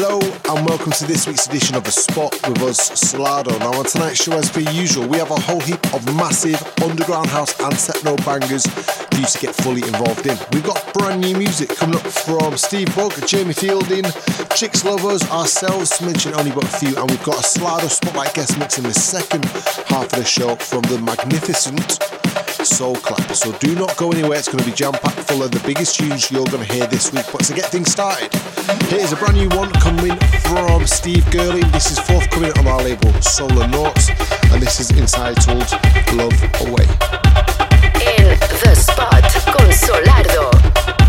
Hello and welcome to this week's edition of The Spot with us, Solardo. Now on tonight's show, as per usual, we have a whole heap of massive underground house and techno bangers for you to get fully involved in. We've got brand new music coming up from Steve Bug, Jamie Fielding, Chicks Luv Us, ourselves, to mention only but a few, and we've got a Solardo Spotlight guest mix in the second half of the show from the magnificent Soul Clap. So do not go anywhere, it's going to be jam packed full of the biggest tunes you're going to hear this week. But to get things started, here's a brand new one coming from Steve Gurley. This is forthcoming on our label Solar Notes, and this is entitled Love Away. En The Spot con Solardo.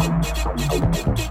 Thank you.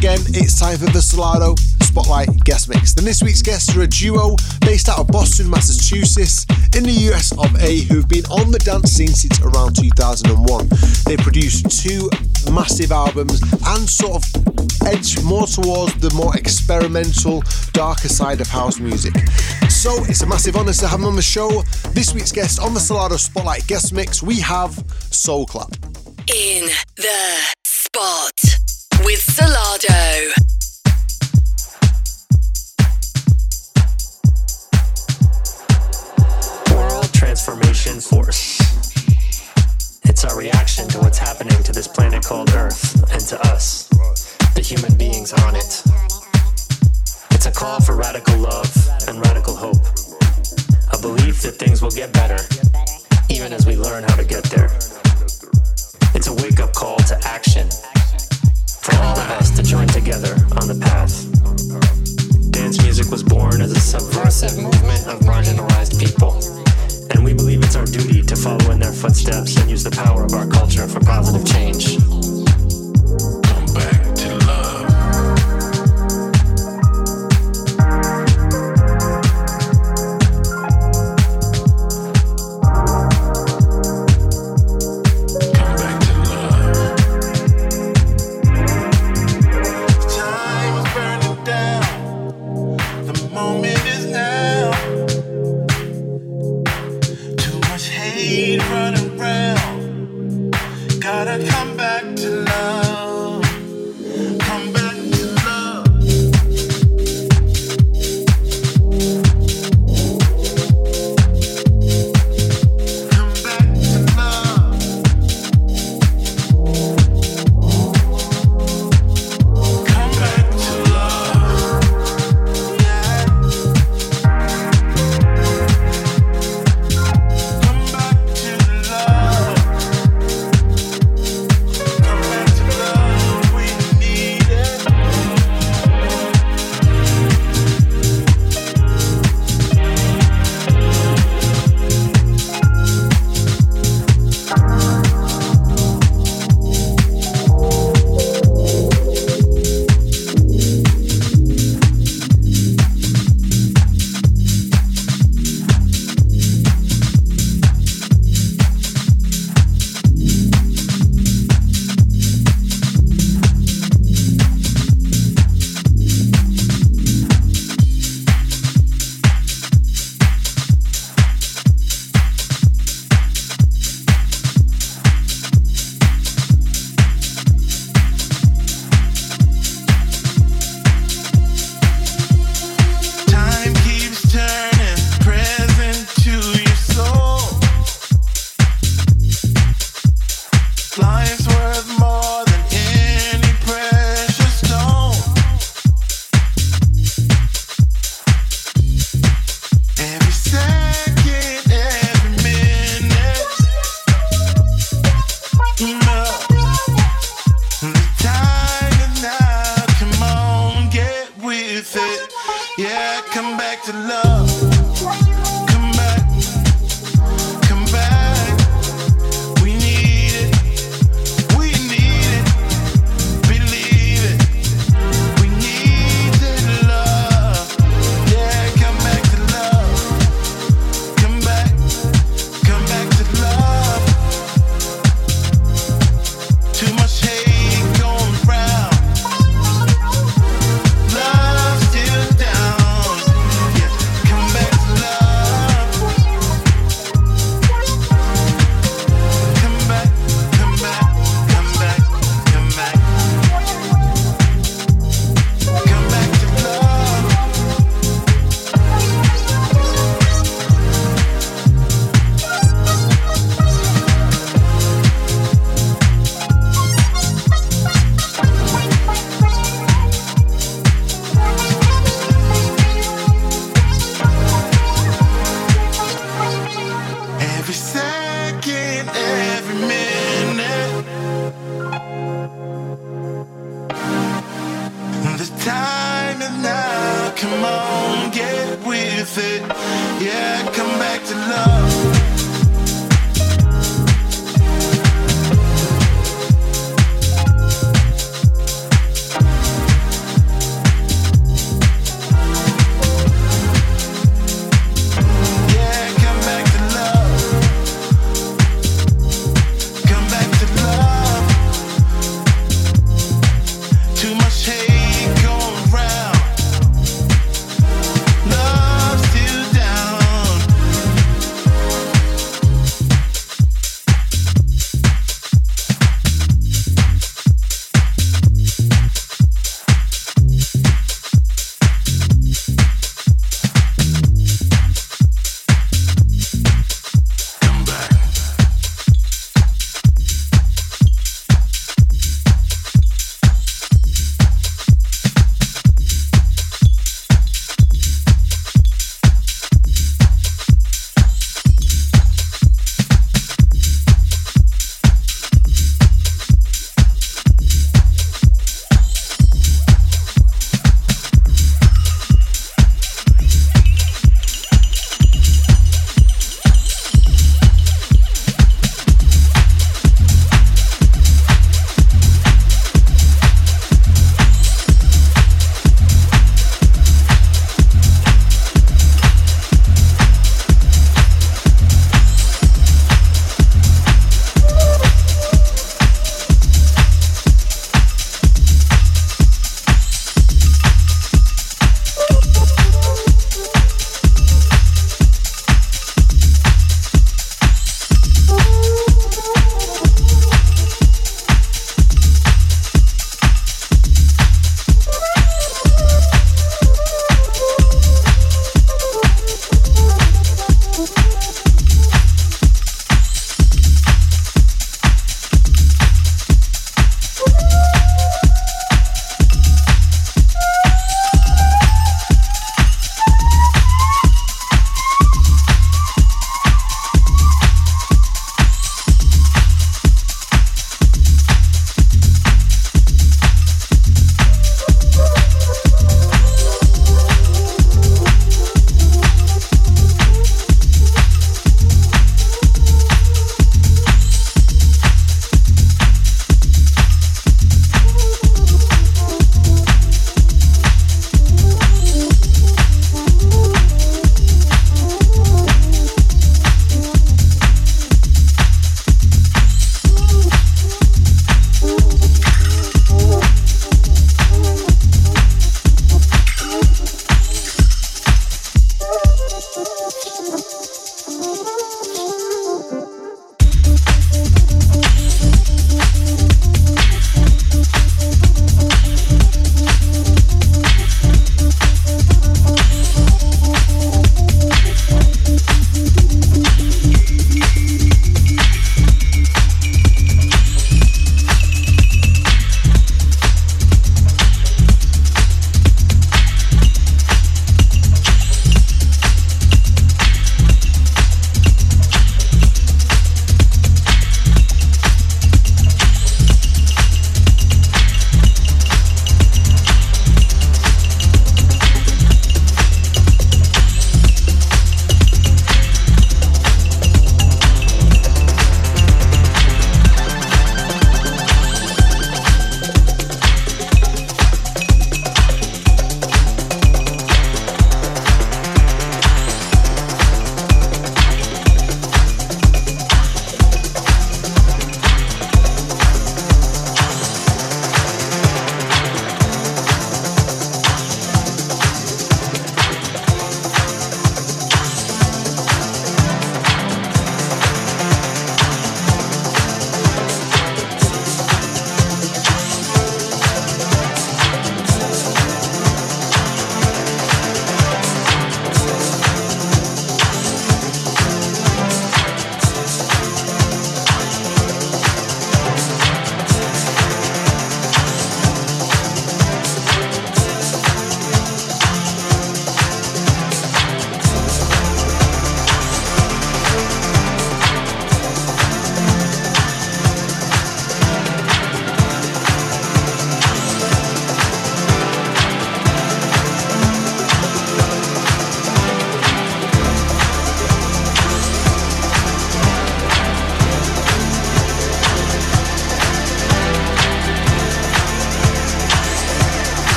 Time for the Solardo Spotlight guest mix. Then this week's guests are a duo based out of Boston, Massachusetts, in the US of A, who've been on the dance scene since around 2001. They produced two massive albums and sort of edge more towards the more experimental, darker side of house music. So it's a massive honour to have them on the show. This week's guest on the Solardo Spotlight guest mix, we have Soul Clap. In the spot with Solardo. transformation force. It's our reaction to what's happening to this planet called Earth and to us, the human beings on it. It's a call for radical love and radical hope. A belief that things will get better, even as we learn how to get there. It's a wake up call to action for all of us to join together on the path. Dance music was born as a subversive movement of marginalized people. And we believe it's our duty to follow in their footsteps and use the power of our culture for positive change.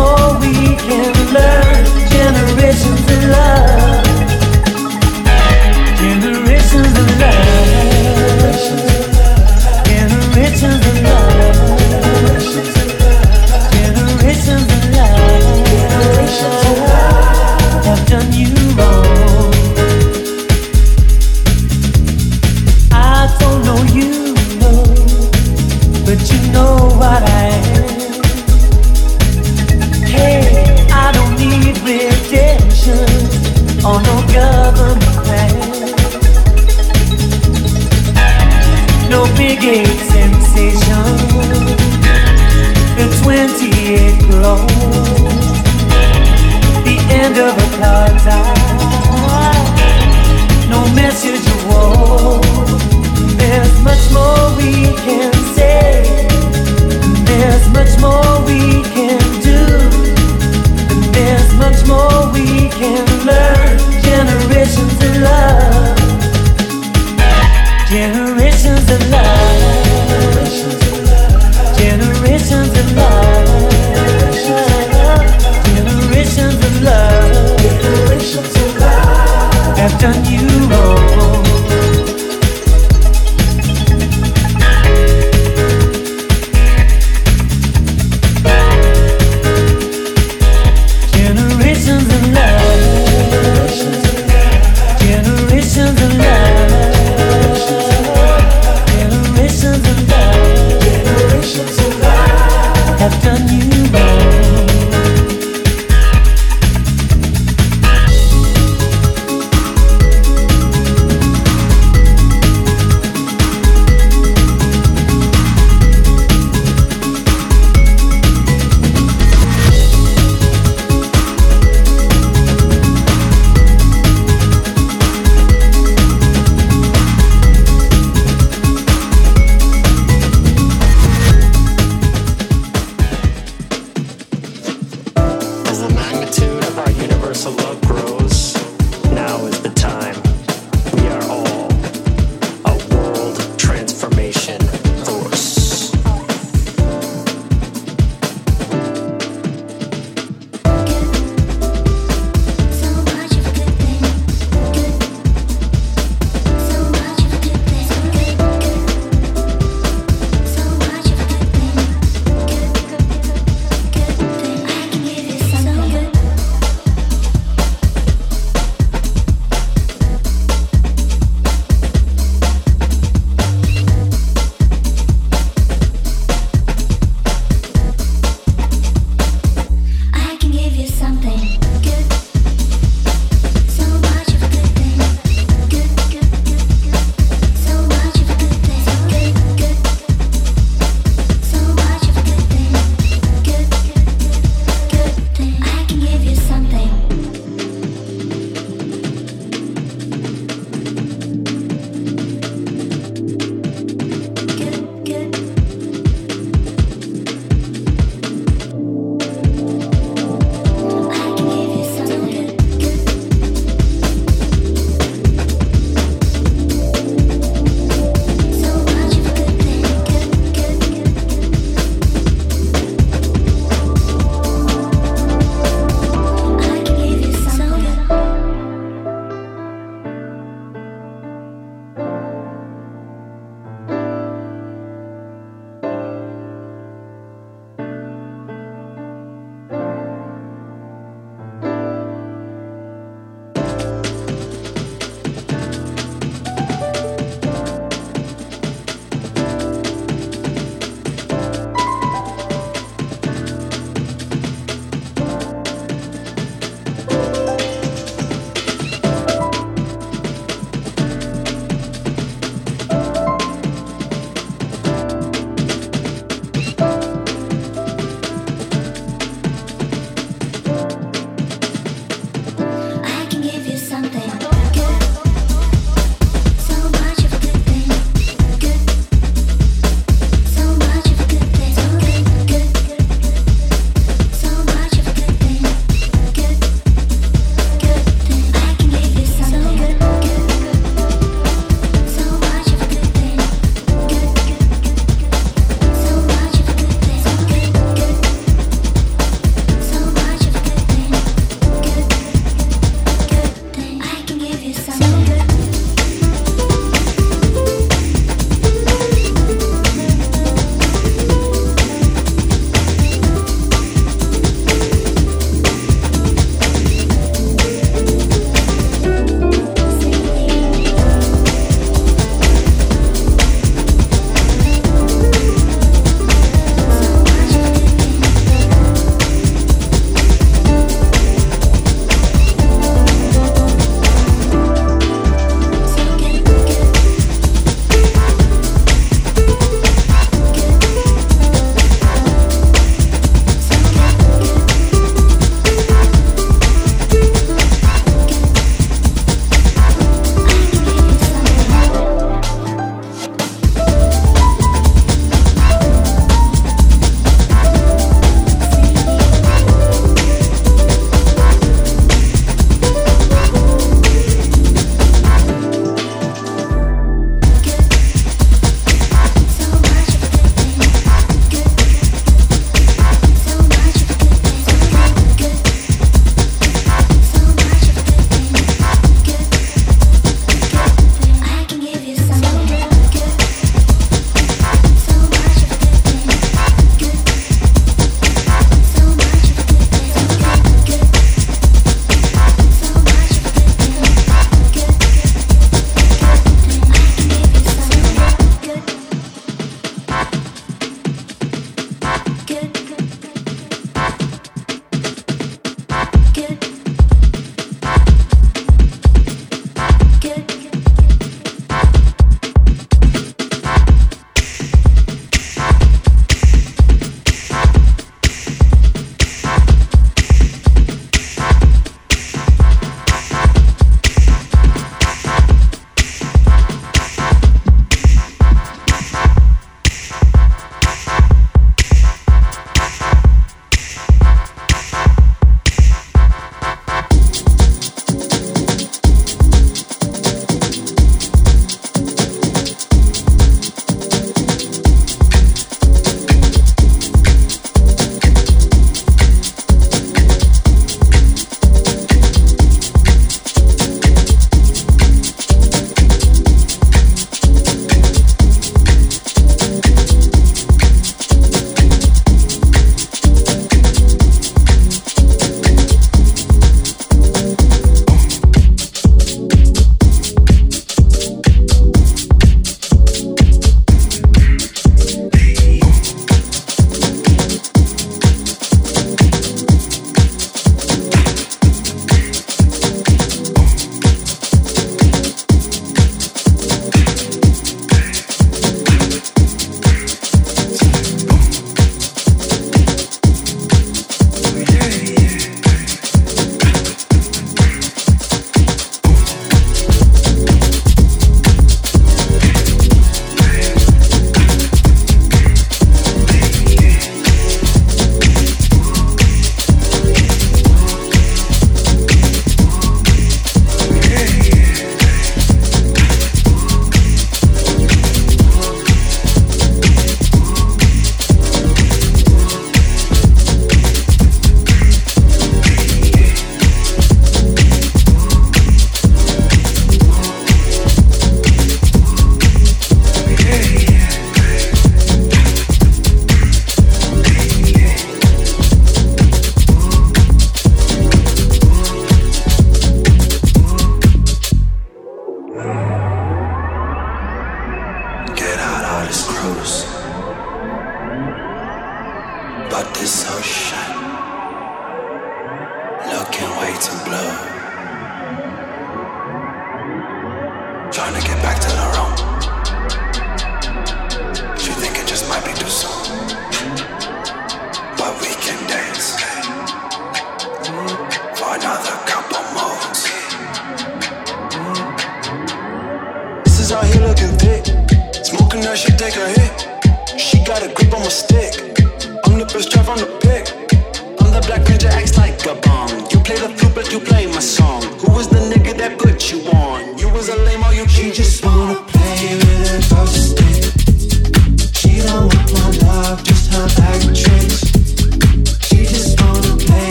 more we can learn. Generations of love. 28 sensation, the 28 glow, the end of a. No message of. There's much more we can say. There's much more we can do. There's much more we can learn. Generations of love. Generations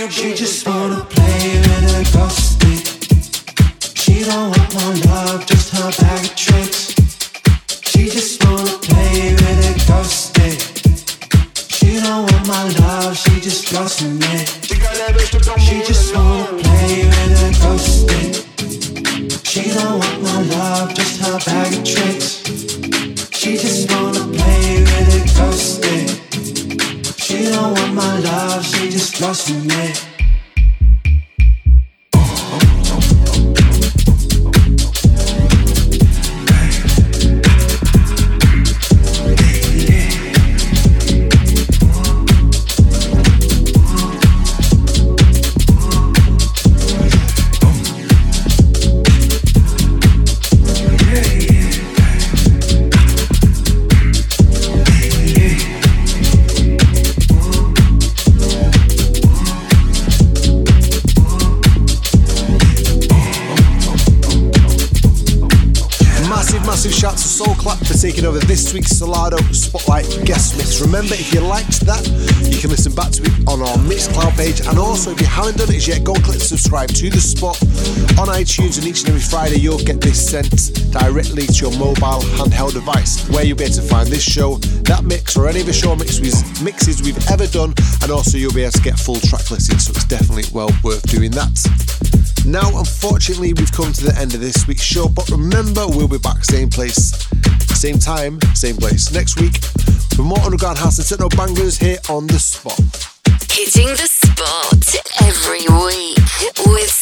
Remember, subscribe to the spot on iTunes. And each and every Friday, you'll get this sent directly to your mobile handheld device, where you'll be able to find this show, that mix, or any of the show mixes, we've ever done. And also, you'll be able to get full track listings. So it's definitely well worth doing that. Now, unfortunately, we've come to the end of this week's show, but remember, we'll be back same place, same time, same place next week for more underground house and techno bangers here on the spot. Hitting the spot every week with.